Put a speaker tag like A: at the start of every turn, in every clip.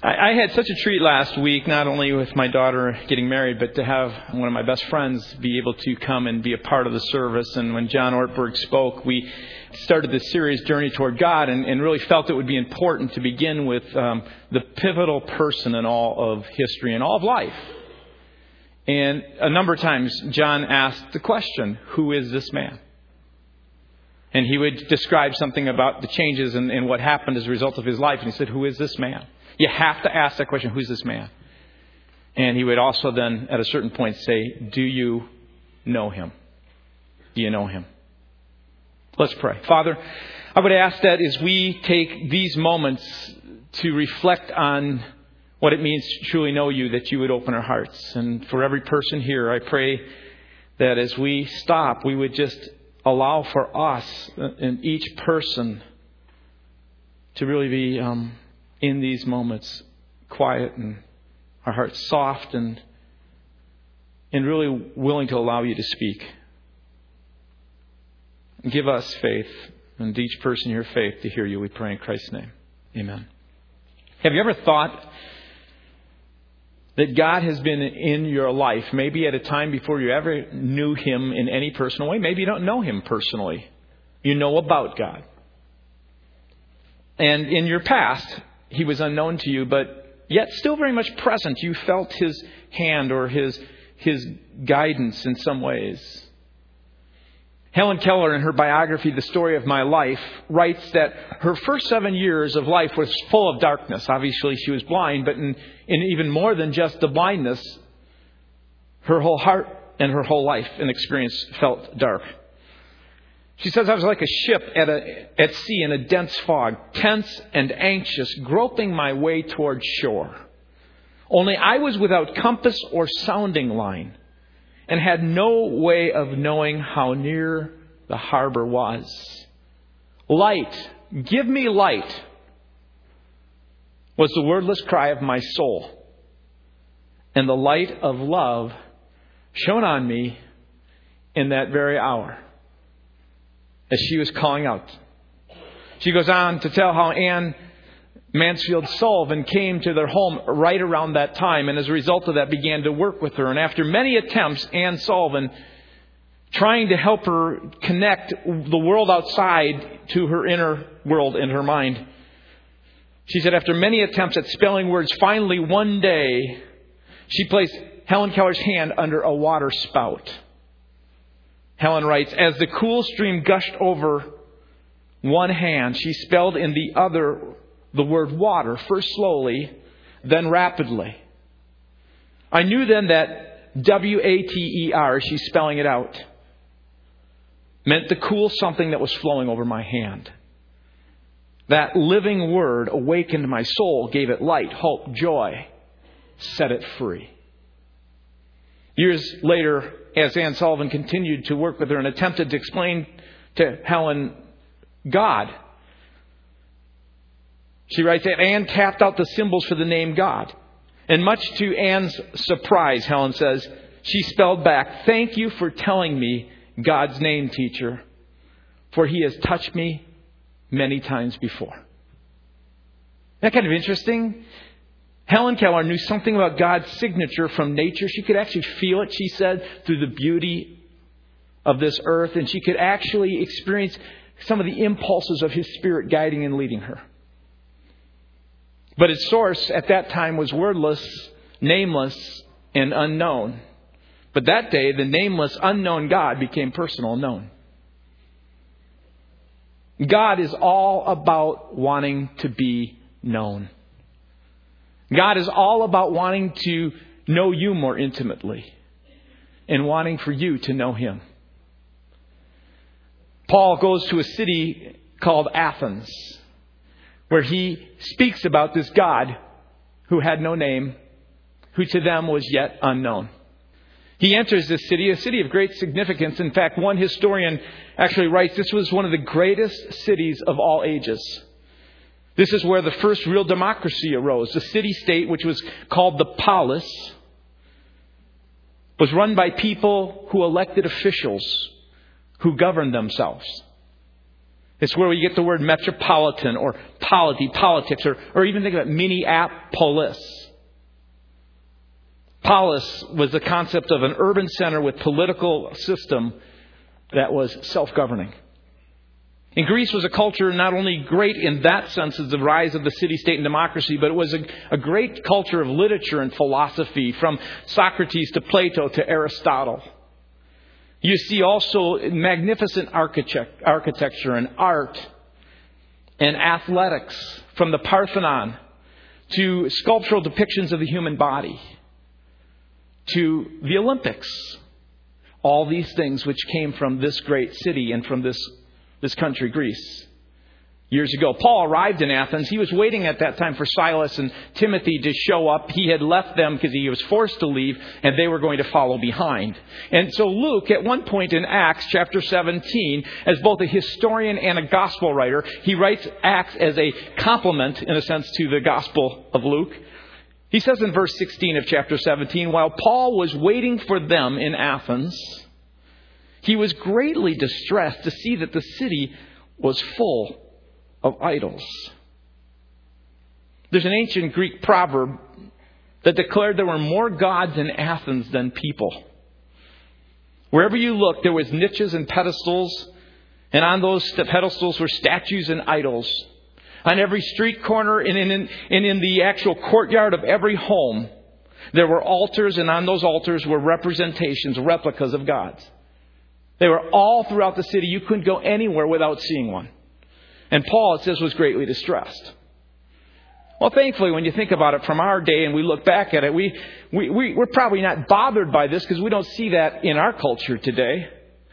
A: I, I had such a treat last week, not only with my daughter getting married, but to have one of my best friends be able to come and be a part of the service. And when John Ortberg spoke, we started this series, Journey Toward God, and, and really felt it would be important to begin with um, the pivotal person in all of history and all of life. And a number of times, John asked the question, Who is this man? And he would describe something about the changes and, and what happened as a result of his life. And he said, Who is this man? You have to ask that question who's this man? And he would also then, at a certain point, say, Do you know him? Do you know him? Let's pray. Father, I would ask that as we take these moments to reflect on what it means to truly know you, that you would open our hearts. And for every person here, I pray that as we stop, we would just allow for us and each person to really be um, in these moments quiet and our hearts soft and and really willing to allow you to speak. Give us faith and each person your faith to hear you. We pray in Christ's name. Amen. Have you ever thought that God has been in your life, maybe at a time before you ever knew Him in any personal way? Maybe you don't know Him personally. You know about God. And in your past, he was unknown to you, but yet still very much present. You felt his hand or his, his guidance in some ways. Helen Keller, in her biography, The Story of My Life, writes that her first seven years of life was full of darkness. Obviously, she was blind, but in, in even more than just the blindness, her whole heart and her whole life and experience felt dark. She says, I was like a ship at, a, at sea in a dense fog, tense and anxious, groping my way toward shore. Only I was without compass or sounding line and had no way of knowing how near the harbor was. Light, give me light, was the wordless cry of my soul. And the light of love shone on me in that very hour as she was calling out. She goes on to tell how Anne Mansfield Sullivan came to their home right around that time, and as a result of that, began to work with her. And after many attempts, Anne Sullivan, trying to help her connect the world outside to her inner world in her mind, she said, after many attempts at spelling words, finally one day, she placed Helen Keller's hand under a water spout. Helen writes, as the cool stream gushed over one hand, she spelled in the other the word water, first slowly, then rapidly. I knew then that W A T E R, she's spelling it out, meant the cool something that was flowing over my hand. That living word awakened my soul, gave it light, hope, joy, set it free. Years later, as Anne Sullivan continued to work with her and attempted to explain to Helen God, she writes that Anne tapped out the symbols for the name God. And much to Anne's surprise, Helen says, she spelled back, Thank you for telling me God's name, teacher, for he has touched me many times before. Isn't that kind of interesting? Helen Keller knew something about God's signature from nature. She could actually feel it, she said, through the beauty of this earth, and she could actually experience some of the impulses of His Spirit guiding and leading her. But its source at that time was wordless, nameless, and unknown. But that day, the nameless, unknown God became personal and known. God is all about wanting to be known. God is all about wanting to know you more intimately and wanting for you to know Him. Paul goes to a city called Athens where he speaks about this God who had no name, who to them was yet unknown. He enters this city, a city of great significance. In fact, one historian actually writes this was one of the greatest cities of all ages. This is where the first real democracy arose. The city state, which was called the polis, was run by people who elected officials who governed themselves. It's where we get the word metropolitan or polity, politics, or, or even think about Minneapolis. Polis was the concept of an urban center with political system that was self-governing. In Greece was a culture not only great in that sense as the rise of the city state and democracy, but it was a, a great culture of literature and philosophy from Socrates to Plato to Aristotle. You see also magnificent architecture and art and athletics from the Parthenon to sculptural depictions of the human body to the Olympics. All these things which came from this great city and from this, this country, Greece years ago. Paul arrived in Athens. He was waiting at that time for Silas and Timothy to show up. He had left them because he was forced to leave, and they were going to follow behind. And so Luke, at one point in Acts chapter 17, as both a historian and a gospel writer, he writes Acts as a complement, in a sense, to the gospel of Luke. He says in verse 16 of chapter 17, while Paul was waiting for them in Athens, he was greatly distressed to see that the city was full of idols. There's an ancient Greek proverb that declared there were more gods in Athens than people. Wherever you looked, there was niches and pedestals, and on those pedestals were statues and idols. On every street corner and in, and in the actual courtyard of every home, there were altars, and on those altars were representations, replicas of gods. They were all throughout the city. You couldn't go anywhere without seeing one. And Paul, it says, was greatly distressed. Well, thankfully, when you think about it from our day and we look back at it, we, we, we, we're probably not bothered by this because we don't see that in our culture today.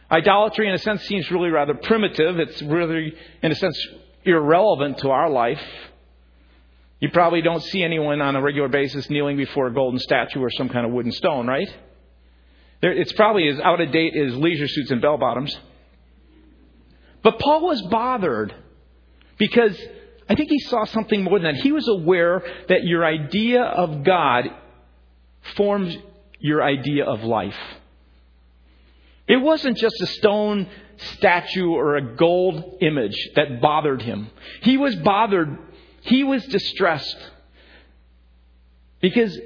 A: Idolatry, in a sense, seems really rather primitive. It's really, in a sense, irrelevant to our life. You probably don't see anyone on a regular basis kneeling before a golden statue or some kind of wooden stone, right? It's probably as out of date as leisure suits and bell bottoms. But Paul was bothered because I think he saw something more than that. He was aware that your idea of God forms your idea of life. It wasn't just a stone statue or a gold image that bothered him. He was bothered, he was distressed because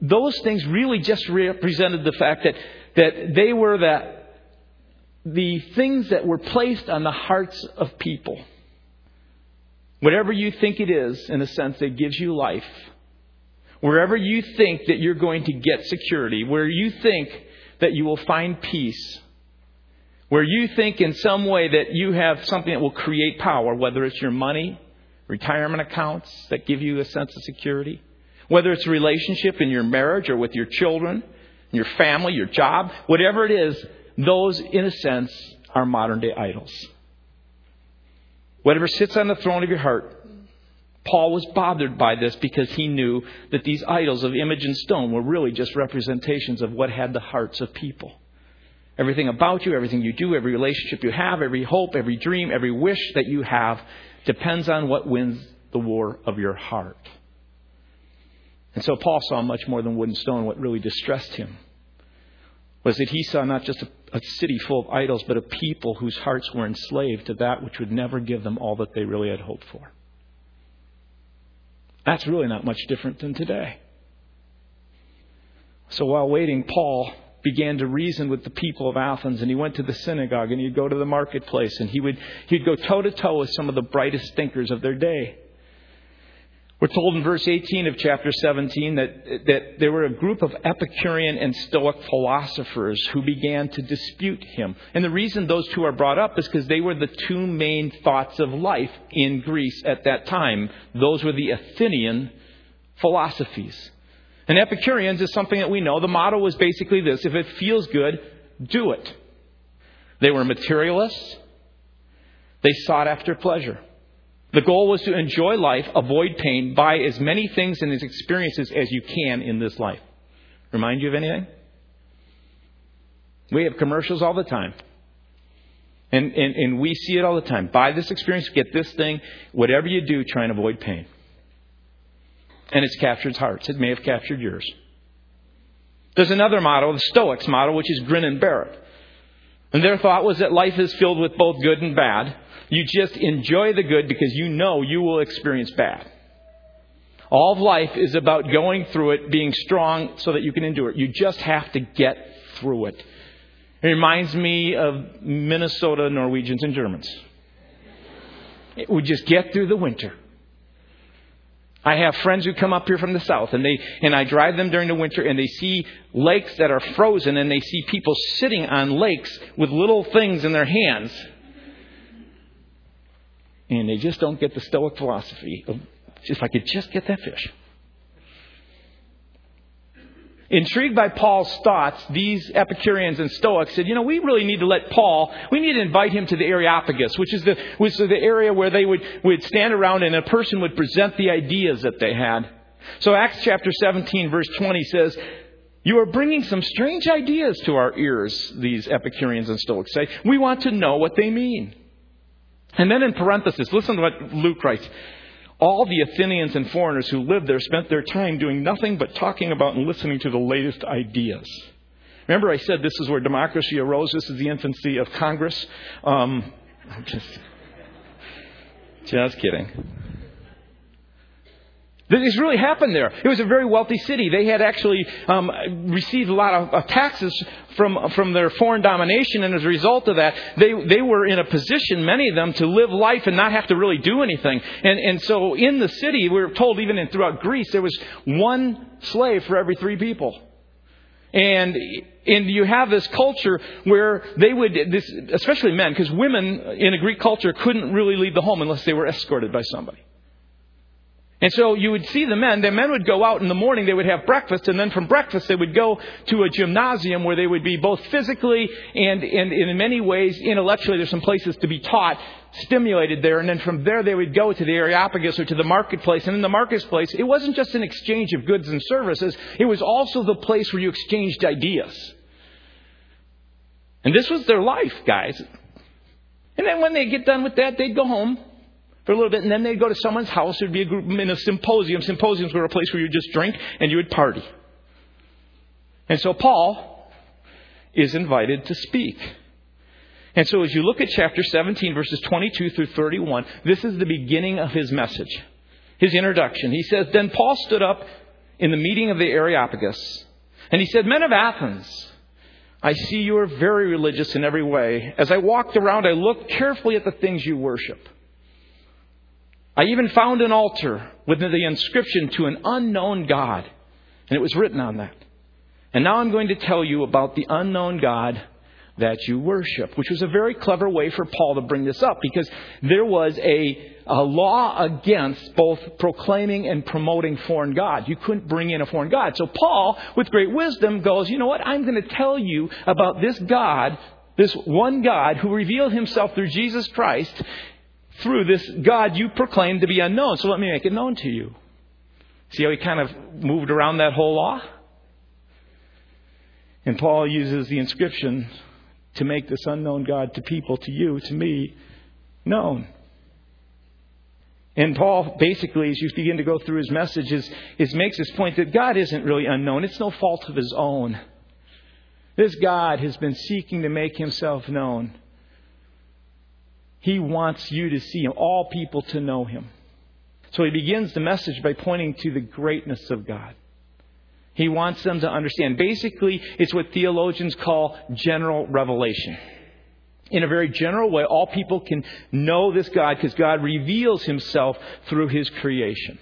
A: those things really just represented the fact that, that they were the, the things that were placed on the hearts of people. Whatever you think it is, in a sense, that gives you life, wherever you think that you're going to get security, where you think that you will find peace, where you think in some way that you have something that will create power, whether it's your money, retirement accounts that give you a sense of security, whether it's a relationship in your marriage or with your children, your family, your job, whatever it is, those, in a sense, are modern day idols. Whatever sits on the throne of your heart, Paul was bothered by this because he knew that these idols of image and stone were really just representations of what had the hearts of people. Everything about you, everything you do, every relationship you have, every hope, every dream, every wish that you have depends on what wins the war of your heart. And so Paul saw much more than wood and stone. What really distressed him was that he saw not just a a city full of idols, but a people whose hearts were enslaved to that which would never give them all that they really had hoped for. That's really not much different than today. So while waiting, Paul began to reason with the people of Athens and he went to the synagogue and he'd go to the marketplace and he would he'd go toe to toe with some of the brightest thinkers of their day. We're told in verse 18 of chapter 17 that, that there were a group of Epicurean and Stoic philosophers who began to dispute him. And the reason those two are brought up is because they were the two main thoughts of life in Greece at that time. Those were the Athenian philosophies. And Epicureans is something that we know. The motto was basically this if it feels good, do it. They were materialists, they sought after pleasure. The goal was to enjoy life, avoid pain, buy as many things and experiences as you can in this life. Remind you of anything? We have commercials all the time. And, and, and we see it all the time. Buy this experience, get this thing, whatever you do, try and avoid pain. And it's captured hearts. It may have captured yours. There's another model, the Stoics model, which is grin and bear it. And their thought was that life is filled with both good and bad. You just enjoy the good because you know you will experience bad. All of life is about going through it, being strong so that you can endure it. You just have to get through it. It reminds me of Minnesota Norwegians and Germans. We just get through the winter. I have friends who come up here from the south and they and I drive them during the winter and they see lakes that are frozen and they see people sitting on lakes with little things in their hands. And they just don't get the stoic philosophy of if I could just get that fish. Intrigued by Paul's thoughts, these Epicureans and Stoics said, you know, we really need to let Paul, we need to invite him to the Areopagus, which is the, which is the area where they would, would stand around and a person would present the ideas that they had. So Acts chapter 17 verse 20 says, you are bringing some strange ideas to our ears, these Epicureans and Stoics say. We want to know what they mean. And then in parenthesis, listen to what Luke writes. All the Athenians and foreigners who lived there spent their time doing nothing but talking about and listening to the latest ideas. Remember, I said this is where democracy arose. This is the infancy of Congress. Um, I'm just, just kidding. This really happened there. It was a very wealthy city. They had actually um, received a lot of, taxes from from their foreign domination, and as a result of that, they they were in a position, many of them, to live life and not have to really do anything. And and so in the city, we are told even in, throughout Greece, there was one slave for every three people. And and you have this culture where they would, this, especially men, because women in a Greek culture couldn't really leave the home unless they were escorted by somebody. And so you would see the men, the men would go out in the morning, they would have breakfast, and then from breakfast they would go to a gymnasium where they would be both physically and, and, in many ways intellectually, there's some places to be taught, stimulated there, and then from there they would go to the Areopagus or to the marketplace. And in the marketplace, it wasn't just an exchange of goods and services, it was also the place where you exchanged ideas. And this was their life, guys. And then when they get done with that, they'd go home for a little bit, and then they'd go to someone's house. There'd be a group in a symposium. Symposiums were a place where you just drink and you would party. And so Paul is invited to speak. And so as you look at chapter 17, verses 22 through 31, this is the beginning of his message, his introduction. He says, Then Paul stood up in the meeting of the Areopagus, and he said, Men of Athens, I see you are very religious in every way. As I walked around, I looked carefully at the things you worship. I even found an altar with the inscription to an unknown God, and it was written on that. And now I'm going to tell you about the unknown God that you worship, which was a very clever way for Paul to bring this up because there was a, a law against both proclaiming and promoting foreign gods. You couldn't bring in a foreign God. So Paul, with great wisdom, goes, you know what? I'm going to tell you about this God, this one God who revealed himself through Jesus Christ through this God you proclaim to be unknown. So let me make it known to you. See how he kind of moved around that whole law? And Paul uses the inscription to make this unknown God to people, to you, to me, known. And Paul, basically, as you begin to go through his messages, is makes this point that God isn't really unknown. It's no fault of his own. This God has been seeking to make himself known. He wants you to see Him, all people to know Him. So he begins the message by pointing to the greatness of God. He wants them to understand. Basically, it's what theologians call general revelation. In a very general way, all people can know this God because God reveals himself through his creation.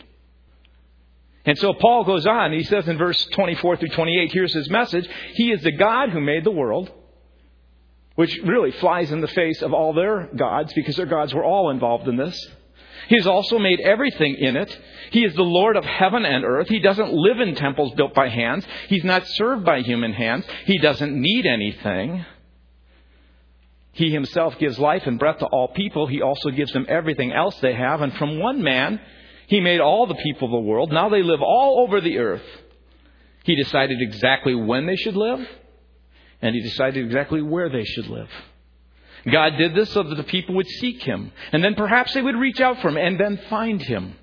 A: And so Paul goes on, he says in verse 24 through 28, here's his message. He is the God who made the world which really flies in the face of all their gods because their gods were all involved in this. He has also made everything in it. He is the Lord of heaven and earth. He doesn't live in temples built by hands. He's not served by human hands. He doesn't need anything. He himself gives life and breath to all people. He also gives them everything else they have. And from one man, he made all the people of the world. Now they live all over the earth. He decided exactly when they should live and he decided exactly where they should live. God did this so that the people would seek him, and then perhaps they would reach out for him and then find him.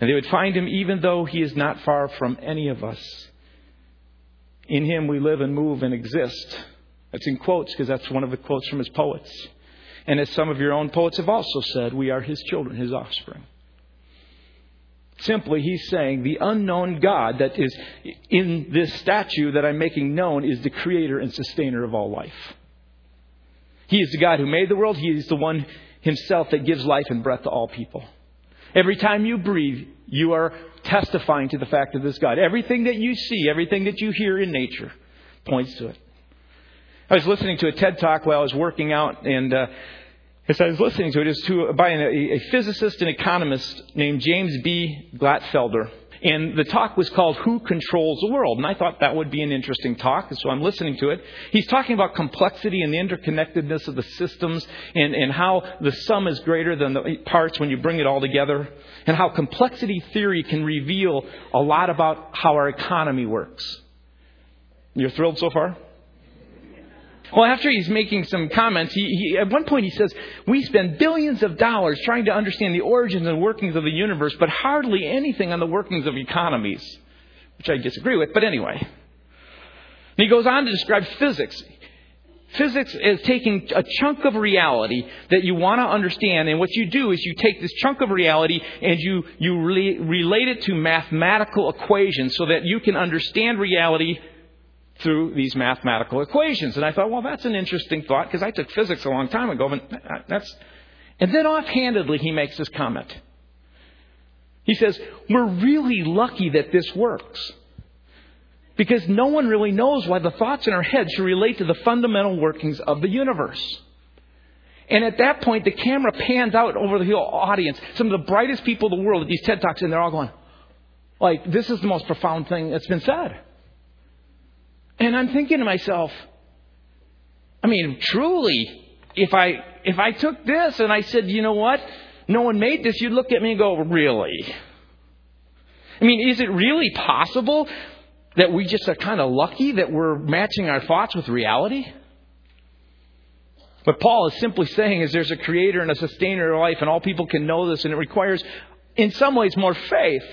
A: And they would find him even though he is not far from any of us. In him we live and move and exist. That's in quotes because that's one of the quotes from his poets. And as some of your own poets have also said, we are his children, his offspring. Simply, he's saying the unknown God that is in this statue that I'm making known is the creator and sustainer of all life. He is the God who made the world. He is the one himself that gives life and breath to all people. Every time you breathe, you are testifying to the fact of this God. Everything that you see, everything that you hear in nature points to it. I was listening to a TED talk while I was working out, and uh, as I was listening to it, it was to, by a, a physicist and economist named James B. Glattfelder. And the talk was called Who Controls the World? And I thought that would be an interesting talk, so I'm listening to it. He's talking about complexity and the interconnectedness of the systems and, and how the sum is greater than the parts when you bring it all together, and how complexity theory can reveal a lot about how our economy works. You're thrilled so far? Well, after he's making some comments, he, he, at one point he says, We spend billions of dollars trying to understand the origins and workings of the universe, but hardly anything on the workings of economies, which I disagree with, but anyway. And he goes on to describe physics. Physics is taking a chunk of reality that you want to understand, and what you do is you take this chunk of reality and you, you re- relate it to mathematical equations so that you can understand reality through these mathematical equations. And I thought, well, that's an interesting thought because I took physics a long time ago. But that's, and then offhandedly, he makes this comment. He says, We're really lucky that this works. Because no one really knows why the thoughts in our heads should relate to the fundamental workings of the universe. And at that point, the camera pans out over the whole audience, some of the brightest people in the world at these TED Talks, and they're all going, like, this is the most profound thing that's been said. And I'm thinking to myself, I mean, truly, if I if I took this and I said, you know what? No one made this, you'd look at me and go, really? I mean, is it really possible that we just are kind of lucky that we're matching our thoughts with reality? What Paul is simply saying is there's a creator and a sustainer of life, and all people can know this, and it requires, in some ways, more faith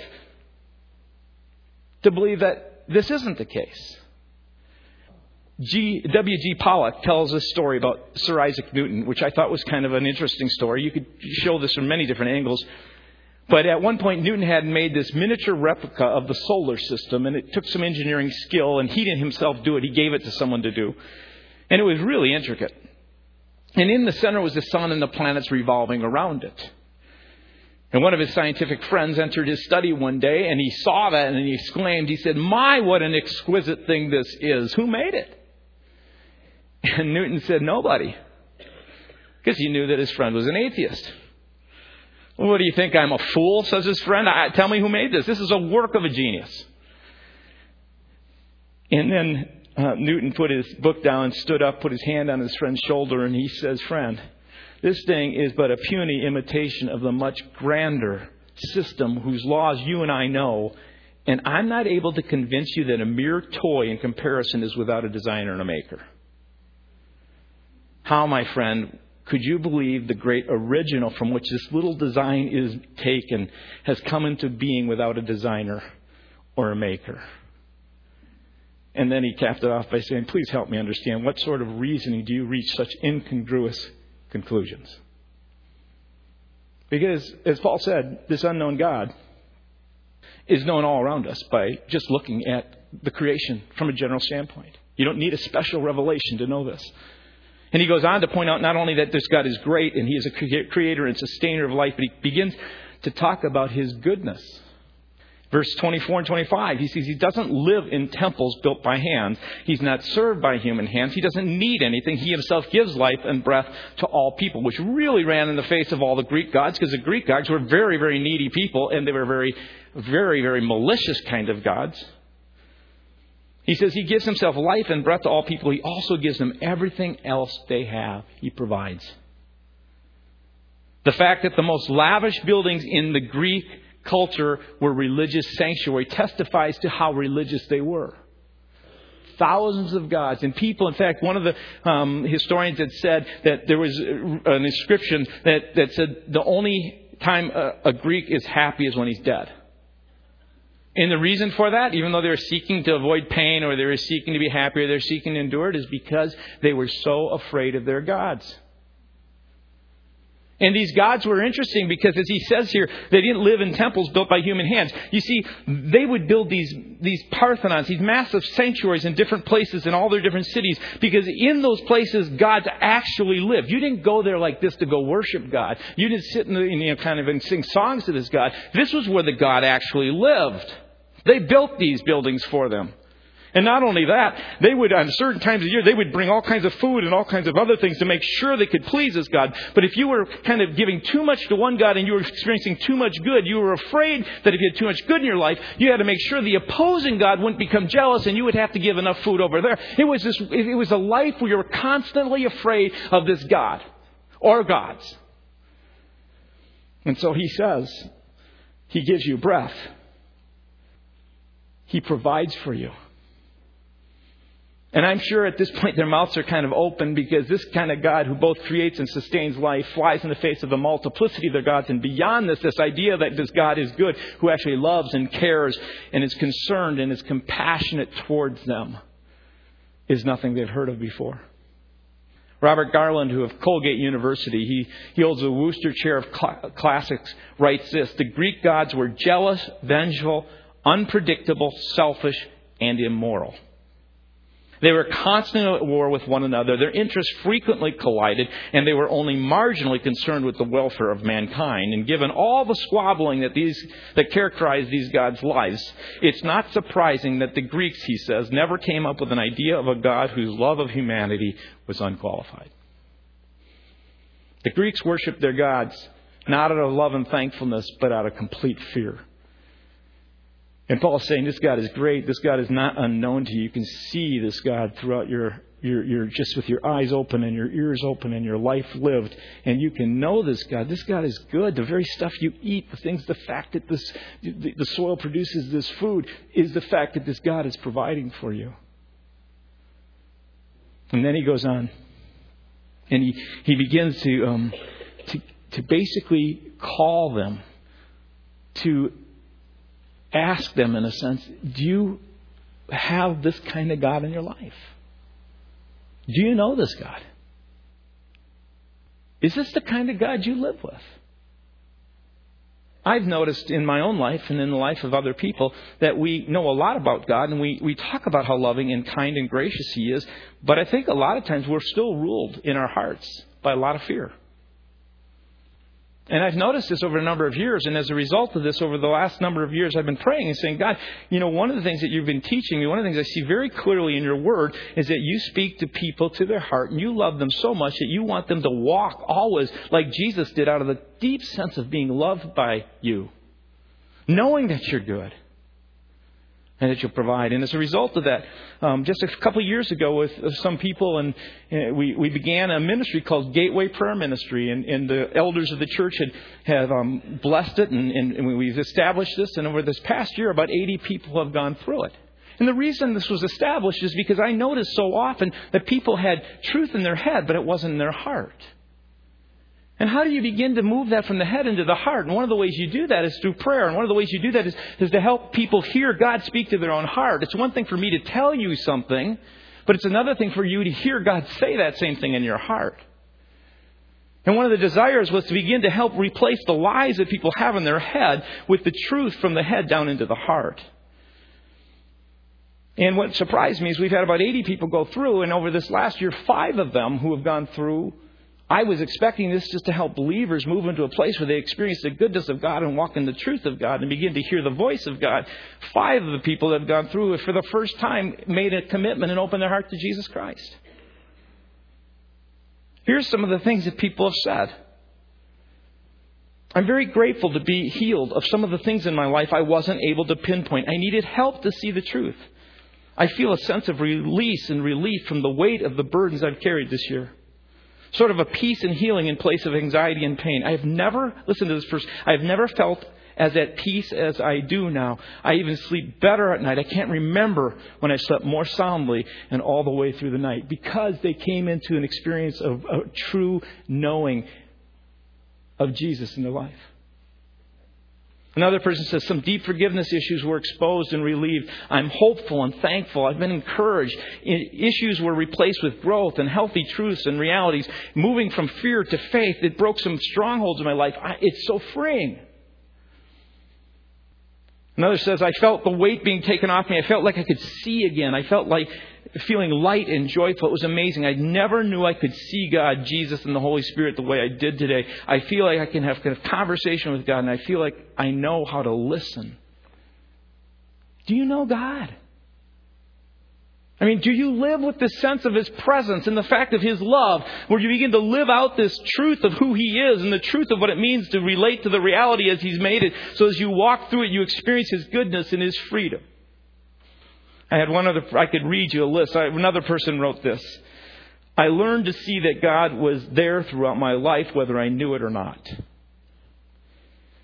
A: to believe that this isn't the case. G, W.G. Pollock tells a story about Sir Isaac Newton, which I thought was kind of an interesting story. You could show this from many different angles. But at one point, Newton had made this miniature replica of the solar system, and it took some engineering skill, and he didn't himself do it. He gave it to someone to do. And it was really intricate. And in the center was the sun and the planets revolving around it. And one of his scientific friends entered his study one day, and he saw that, and he exclaimed, he said, My, what an exquisite thing this is. Who made it? And Newton said, Nobody. Because he knew that his friend was an atheist. What do you think? I'm a fool, says his friend. I, tell me who made this. This is a work of a genius. And then uh, Newton put his book down, stood up, put his hand on his friend's shoulder, and he says, Friend, this thing is but a puny imitation of the much grander system whose laws you and I know, and I'm not able to convince you that a mere toy in comparison is without a designer and a maker. How, my friend, could you believe the great original from which this little design is taken has come into being without a designer or a maker? And then he capped it off by saying, Please help me understand what sort of reasoning do you reach such incongruous conclusions? Because, as Paul said, this unknown God is known all around us by just looking at the creation from a general standpoint. You don't need a special revelation to know this. And he goes on to point out not only that this God is great and he is a creator and sustainer of life, but he begins to talk about his goodness. Verse 24 and 25, he says he doesn't live in temples built by hands. He's not served by human hands. He doesn't need anything. He himself gives life and breath to all people, which really ran in the face of all the Greek gods because the Greek gods were very, very needy people and they were very, very, very malicious kind of gods. He says he gives himself life and breath to all people. He also gives them everything else they have. He provides. The fact that the most lavish buildings in the Greek culture were religious sanctuary testifies to how religious they were. Thousands of gods and people. In fact, one of the um, historians had said that there was an inscription that, that said the only time a, a Greek is happy is when he's dead. And the reason for that, even though they were seeking to avoid pain or they were seeking to be happy or they're seeking to endure it, is because they were so afraid of their gods. And these gods were interesting because, as he says here, they didn't live in temples built by human hands. You see, they would build these, these parthenons, these massive sanctuaries in different places in all their different cities because in those places, gods actually lived. You didn't go there like this to go worship God. You didn't sit in the, you know, kind of and sing songs to this God. This was where the God actually lived. They built these buildings for them. And not only that, they would, on certain times of year, they would bring all kinds of food and all kinds of other things to make sure they could please this God. But if you were kind of giving too much to one God and you were experiencing too much good, you were afraid that if you had too much good in your life, you had to make sure the opposing God wouldn't become jealous and you would have to give enough food over there. It was this, it was a life where you were constantly afraid of this God or gods. And so he says, he gives you breath. He provides for you. And I'm sure at this point their mouths are kind of open because this kind of God who both creates and sustains life flies in the face of the multiplicity of their gods. And beyond this, this idea that this God is good, who actually loves and cares and is concerned and is compassionate towards them, is nothing they've heard of before. Robert Garland, who of Colgate University, he, he holds the Wooster Chair of Classics, writes this The Greek gods were jealous, vengeful, unpredictable, selfish, and immoral. They were constantly at war with one another. Their interests frequently collided, and they were only marginally concerned with the welfare of mankind. And given all the squabbling that these that characterized these gods' lives, it's not surprising that the Greeks, he says, never came up with an idea of a God whose love of humanity was unqualified. The Greeks worshipped their gods not out of love and thankfulness, but out of complete fear. And Paul's saying this God is great. This God is not unknown to you. You can see this God throughout your, your, your, just with your eyes open and your ears open and your life lived. And you can know this God. This God is good. The very stuff you eat, the things, the fact that this, the, the soil produces this food is the fact that this God is providing for you. And then he goes on. And he, he begins to, um, to, to basically call them to ask them, in a sense, do you have this kind of God in your life? Do you know this God? Is this the kind of God you live with? I've noticed in my own life and in the life of other people that we know a lot about God and we, we talk about how loving and kind and gracious He is, but I think a lot of times we're still ruled in our hearts by a lot of fear. And I've noticed this over a number of years, and as a result of this, over the last number of years, I've been praying and saying, God, you know, one of the things that you've been teaching me, one of the things I see very clearly in your word is that you speak to people to their heart, and you love them so much that you want them to walk always like Jesus did out of the deep sense of being loved by you, knowing that you're good and that you'll provide. And as a result of that, um, just a couple of years ago with some people, and we, we began a ministry called Gateway Prayer Ministry, and, and the elders of the church had have um, blessed it, and, and we've established this. And over this past year, about 80 people have gone through it. And the reason this was established is because I noticed so often that people had truth in their head, but it wasn't in their heart. And how do you begin to move that from the head into the heart? And one of the ways you do that is through prayer. And one of the ways you do that is, is to help people hear God speak to their own heart. It's one thing for me to tell you something, but it's another thing for you to hear God say that same thing in your heart. And one of the desires was to begin to help replace the lies that people have in their head with the truth from the head down into the heart. And what surprised me is we've had about 80 people go through, and over this last year, five of them who have gone through I was expecting this just to help believers move into a place where they experience the goodness of God and walk in the truth of God and begin to hear the voice of God. Five of the people that have gone through it for the first time made a commitment and opened their heart to Jesus Christ. Here's some of the things that people have said. I'm very grateful to be healed of some of the things in my life I wasn't able to pinpoint. I needed help to see the truth. I feel a sense of release and relief from the weight of the burdens I've carried this year sort of a peace and healing in place of anxiety and pain. I have never, listen to this first, I have never felt as at peace as I do now. I even sleep better at night. I can't remember when I slept more soundly and all the way through the night because they came into an experience of a true knowing of Jesus in their life. Another person says some deep forgiveness issues were exposed and relieved. I'm hopeful and thankful. I've been encouraged. Issues were replaced with growth and healthy truths and realities. Moving from fear to faith, it broke some strongholds in my life. It's so freeing. Another says, I felt the weight being taken off me. I felt like I could see again. I felt like feeling light and joyful. It was amazing. I never knew I could see God, Jesus, and the Holy Spirit the way I did today. I feel like I can have kind of conversation with God, and I feel like I know how to listen. Do you know God? I mean, do you live with the sense of His presence and the fact of His love, where you begin to live out this truth of who He is and the truth of what it means to relate to the reality as He's made it, so as you walk through it, you experience His goodness and His freedom? I had one other, I could read you a list. I, another person wrote this. I learned to see that God was there throughout my life, whether I knew it or not.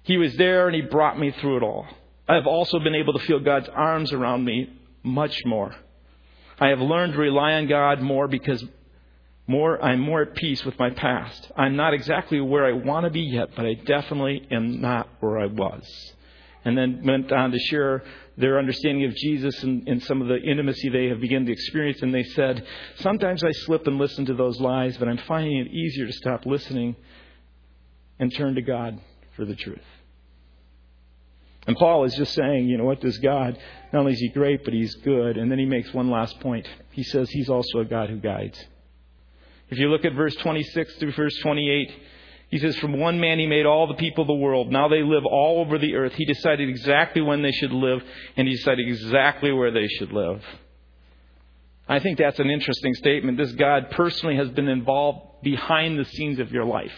A: He was there and He brought me through it all. I have also been able to feel God's arms around me much more. I have learned to rely on God more because more I'm more at peace with my past. I'm not exactly where I want to be yet, but I definitely am not where I was. And then went on to share their understanding of Jesus and, and, some of the intimacy they have begun to experience. And they said, Sometimes I slip and listen to those lies, but I'm finding it easier to stop listening and turn to God for the truth. And Paul is just saying, you know what, this God, not only is he great, but he's good. And then he makes one last point. He says he's also a God who guides. If you look at verse 26 through verse 28, he says, From one man he made all the people of the world. Now they live all over the earth. He decided exactly when they should live, and he decided exactly where they should live. I think that's an interesting statement. This God personally has been involved behind the scenes of your life.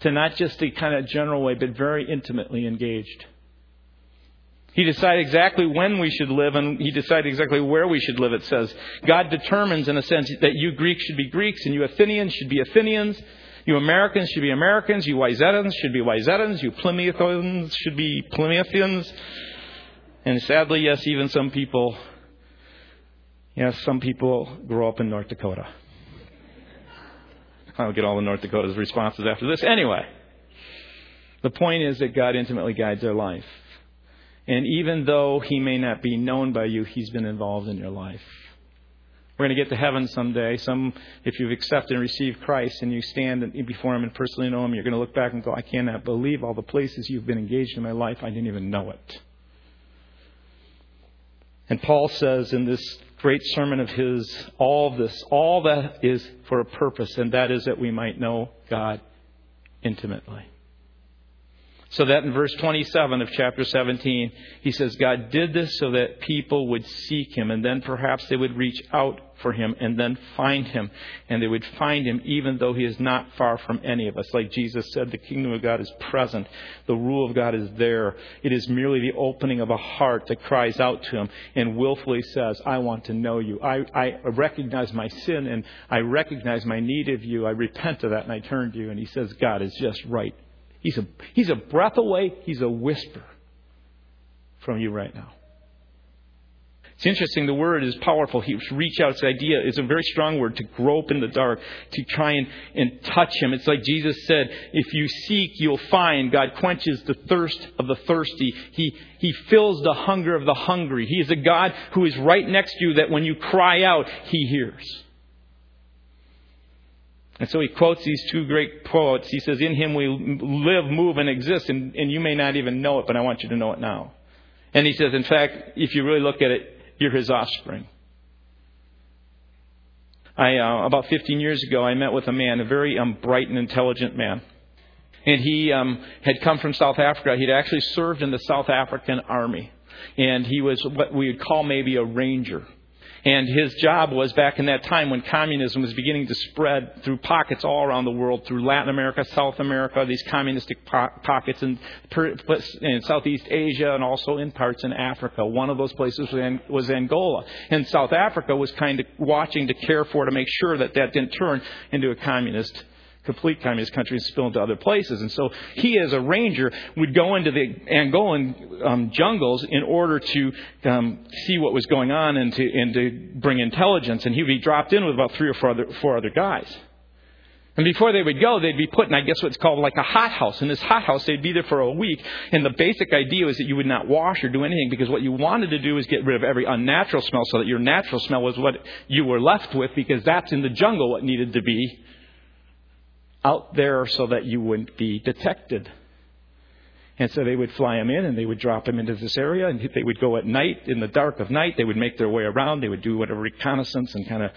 A: To not just a kind of general way, but very intimately engaged. He decided exactly when we should live, and He decided exactly where we should live, it says. God determines, in a sense, that you Greeks should be Greeks, and you Athenians should be Athenians, you Americans should be Americans. You Wayzatans should be Wayzatans. You Plymouthians should be Plymouthians. And sadly, yes, even some people, yes, some people grow up in North Dakota. I'll get all the North Dakota's responses after this. Anyway, the point is that God intimately guides our life. And even though He may not be known by you, He's been involved in your life. We're going to get to heaven someday. Some, if you've accepted and received Christ and you stand before Him and personally know Him, you're going to look back and go, I cannot believe all the places you've been engaged in my life. I didn't even know it. And Paul says in this great sermon of his, all this, all that is for a purpose, and that is that we might know God intimately. So that in verse 27 of chapter 17, he says, God did this so that people would seek him, and then perhaps they would reach out for him and then find him. And they would find him even though he is not far from any of us. Like Jesus said, the kingdom of God is present, the rule of God is there. It is merely the opening of a heart that cries out to him and willfully says, I want to know you. I, I recognize my sin and I recognize my need of you. I repent of that and I turn to you. And he says, God is just right He's a, he's a breath away, he's a whisper from you right now. It's interesting, the word is powerful. He reach out. This idea is a very strong word to grope in the dark, to try and, and touch him. It's like Jesus said, if you seek, you'll find. God quenches the thirst of the thirsty. He, he fills the hunger of the hungry. He is a God who is right next to you that when you cry out, he hears. And so he quotes these two great poets. He says, In him we live, move, and exist, and, and you may not even know it, but I want you to know it now. And he says, In fact, if you really look at it, you're his offspring. I, uh, about 15 years ago, I met with a man, a very um, bright and intelligent man. And he um, had come from South Africa. He'd actually served in the South African army. And he was what we would call maybe a ranger. And his job was back in that time when communism was beginning to spread through pockets all around the world, through Latin America, South America, these communistic po- pockets in, in, Southeast Asia and also in parts in Africa. One of those places was, was Angola. And South Africa was kind of watching to care for to make sure that that didn't turn into a communist complete communist country and spill into other places. And so he, as a ranger, would go into the Angolan um, jungles in order to um, see what was going on and to, and to bring intelligence. And he would be dropped in with about three or four other, four other guys. And before they would go, they'd be put in, I guess, what's called like a hot house. In this hot house, they'd be there for a week. And the basic idea was that you would not wash or do anything because what you wanted to do is get rid of every unnatural smell so that your natural smell was what you were left with because that's in the jungle what needed to be out there so that you wouldn't be detected. And so they would fly him in and they would drop him into this area and they would go at night, in the dark of night. They would make their way around. They would do whatever reconnaissance and kind of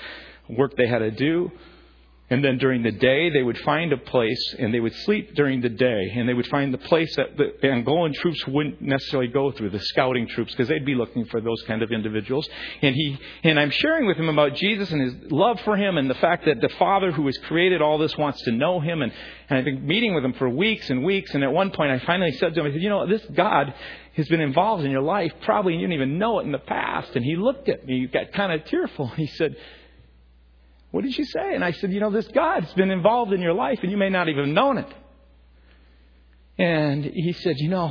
A: work they had to do. And then during the day, they would find a place and they would sleep during the day. And they would find the place that the Angolan troops wouldn't necessarily go through, the scouting troops, because they'd be looking for those kind of individuals. And he, and I'm sharing with him about Jesus and his love for him and the fact that the Father who has created all this wants to know him. And, and I've been meeting with him for weeks and weeks. And at one point, I finally said to him, I said, you know, this God has been involved in your life probably you didn't even know it in the past. And he looked at me, got kind of tearful. He said, what did you say? And I said, You know, this God's been involved in your life and you may not even have known it. And he said, You know,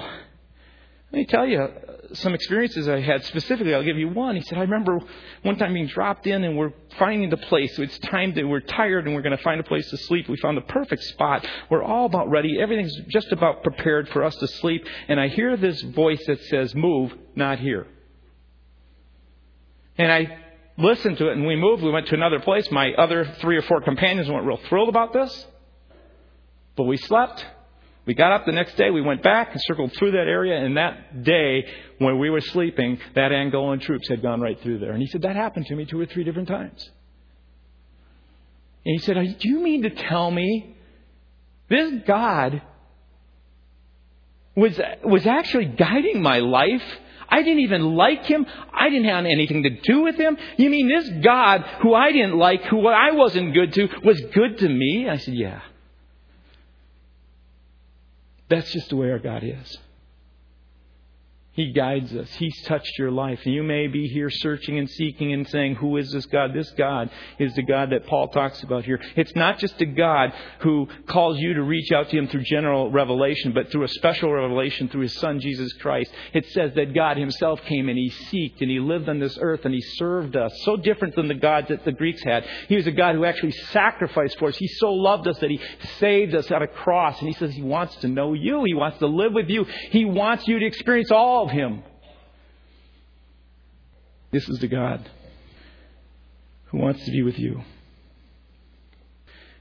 A: let me tell you uh, some experiences I had specifically. I'll give you one. He said, I remember one time being dropped in and we're finding the place. It's time that we're tired and we're going to find a place to sleep. We found the perfect spot. We're all about ready. Everything's just about prepared for us to sleep. And I hear this voice that says, Move, not here. And I listened to it and we moved. We went to another place. My other three or four companions weren't real thrilled about this. But we slept. We got up the next day. We went back and circled through that area. And that day, when we were sleeping, that Angolan troops had gone right through there. And he said, That happened to me two or three different times. And he said, Do you mean to tell me this God was, was actually guiding my life I didn't even like him. I didn't have anything to do with him. You mean this God who I didn't like, who I wasn't good to, was good to me? I said, Yeah. That's just the way our God is. He guides us. He's touched your life. You may be here searching and seeking and saying, Who is this God? This God is the God that Paul talks about here. It's not just a God who calls you to reach out to Him through general revelation, but through a special revelation through His Son, Jesus Christ. It says that God Himself came and He seeked and He lived on this earth and He served us. So different than the gods that the Greeks had. He was a God who actually sacrificed for us. He so loved us that He saved us at a cross. And He says He wants to know you. He wants to live with you. He wants you to experience all of Him. This is the God who wants to be with you.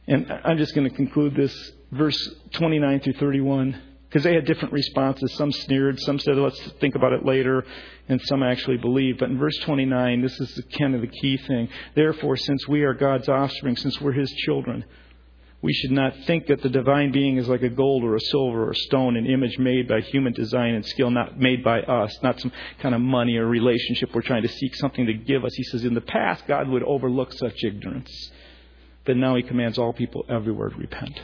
A: And I'm just going to conclude this verse 29 through 31 because they had different responses. Some sneered, some said, let's think about it later, and some actually believed. But in verse 29, this is the, kind of the key thing. Therefore, since we are God's offspring, since we're His children, we should not think that the divine being is like a gold or a silver or a stone, an image made by human design and skill, not made by us, not some kind of money or relationship we're trying to seek something to give us. He says, in the past, God would overlook such ignorance. But now he commands all people everywhere to repent.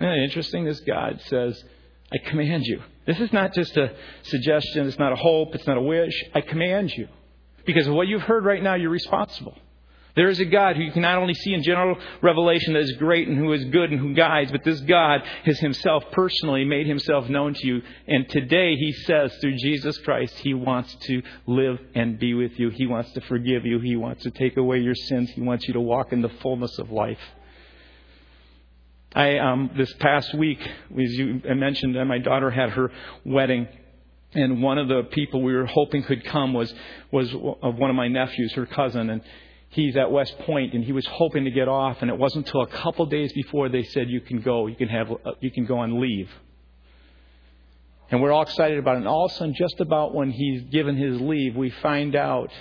A: Isn't it interesting? This God says, I command you. This is not just a suggestion, it's not a hope, it's not a wish. I command you. Because of what you've heard right now, you're responsible. There is a God who you can not only see in general revelation that is great and who is good and who guides, but this God has himself personally made himself known to you. And today he says through Jesus Christ, he wants to live and be with you. He wants to forgive you. He wants to take away your sins. He wants you to walk in the fullness of life. I um, this past week, as you mentioned, my daughter had her wedding, and one of the people we were hoping could come was was of one of my nephews, her cousin, and he's at West Point and he was hoping to get off and it wasn't until a couple days before they said you can go. You can have uh, you can go on leave. And we're all excited about it. And all of a sudden just about when he's given his leave we find out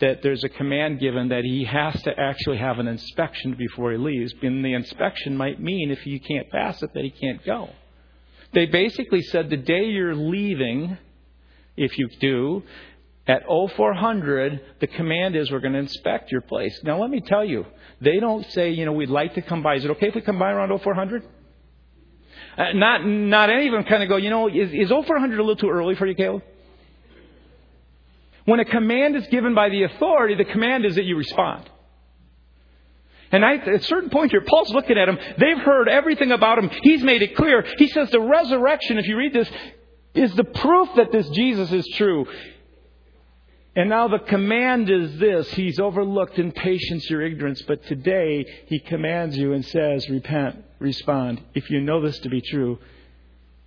A: that there's a command given that he has to actually have an inspection before he leaves. And the inspection might mean if you can't pass it that he can't go. They basically said the day you're leaving if you do at 0400, the command is we're going to inspect your place. Now, let me tell you, they don't say, you know, we'd like to come by. Is it okay if we come by around 0400? Uh, not, not any of them kind of go, you know, is, is 0400 a little too early for you, Caleb? When a command is given by the authority, the command is that you respond. And I, at a certain point here, Paul's looking at him. They've heard everything about him. He's made it clear. He says the resurrection, if you read this, is the proof that this Jesus is true. And now the command is this He's overlooked in patience your ignorance, but today He commands you and says, Repent, respond. If you know this to be true,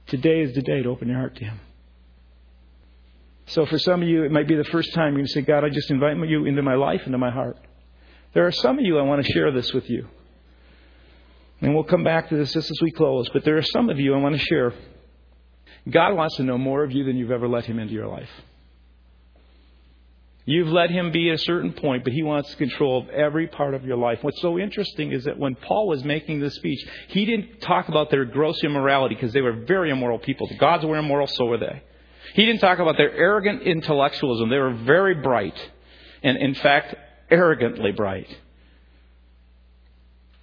A: today is the day to open your heart to Him. So for some of you, it might be the first time you say, God, I just invite you into my life, into my heart. There are some of you, I want to share this with you. And we'll come back to this just as we close. But there are some of you I want to share. God wants to know more of you than you've ever let Him into your life. You've let him be at a certain point, but he wants control of every part of your life. What's so interesting is that when Paul was making this speech, he didn't talk about their gross immorality because they were very immoral people. The gods were immoral, so were they. He didn't talk about their arrogant intellectualism. They were very bright, and in fact, arrogantly bright.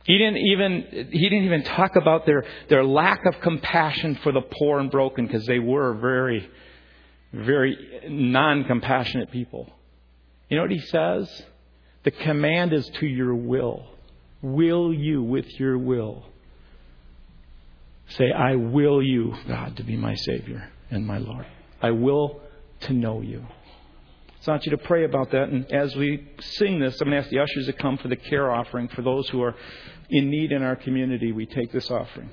A: He didn't even he didn't even talk about their their lack of compassion for the poor and broken because they were very very non-compassionate people. You know what he says? The command is to your will. Will you with your will? Say, I will you, God, to be my Savior and my Lord. I will to know you. So I want you to pray about that. And as we sing this, I'm going to ask the ushers to come for the care offering for those who are in need in our community. We take this offering.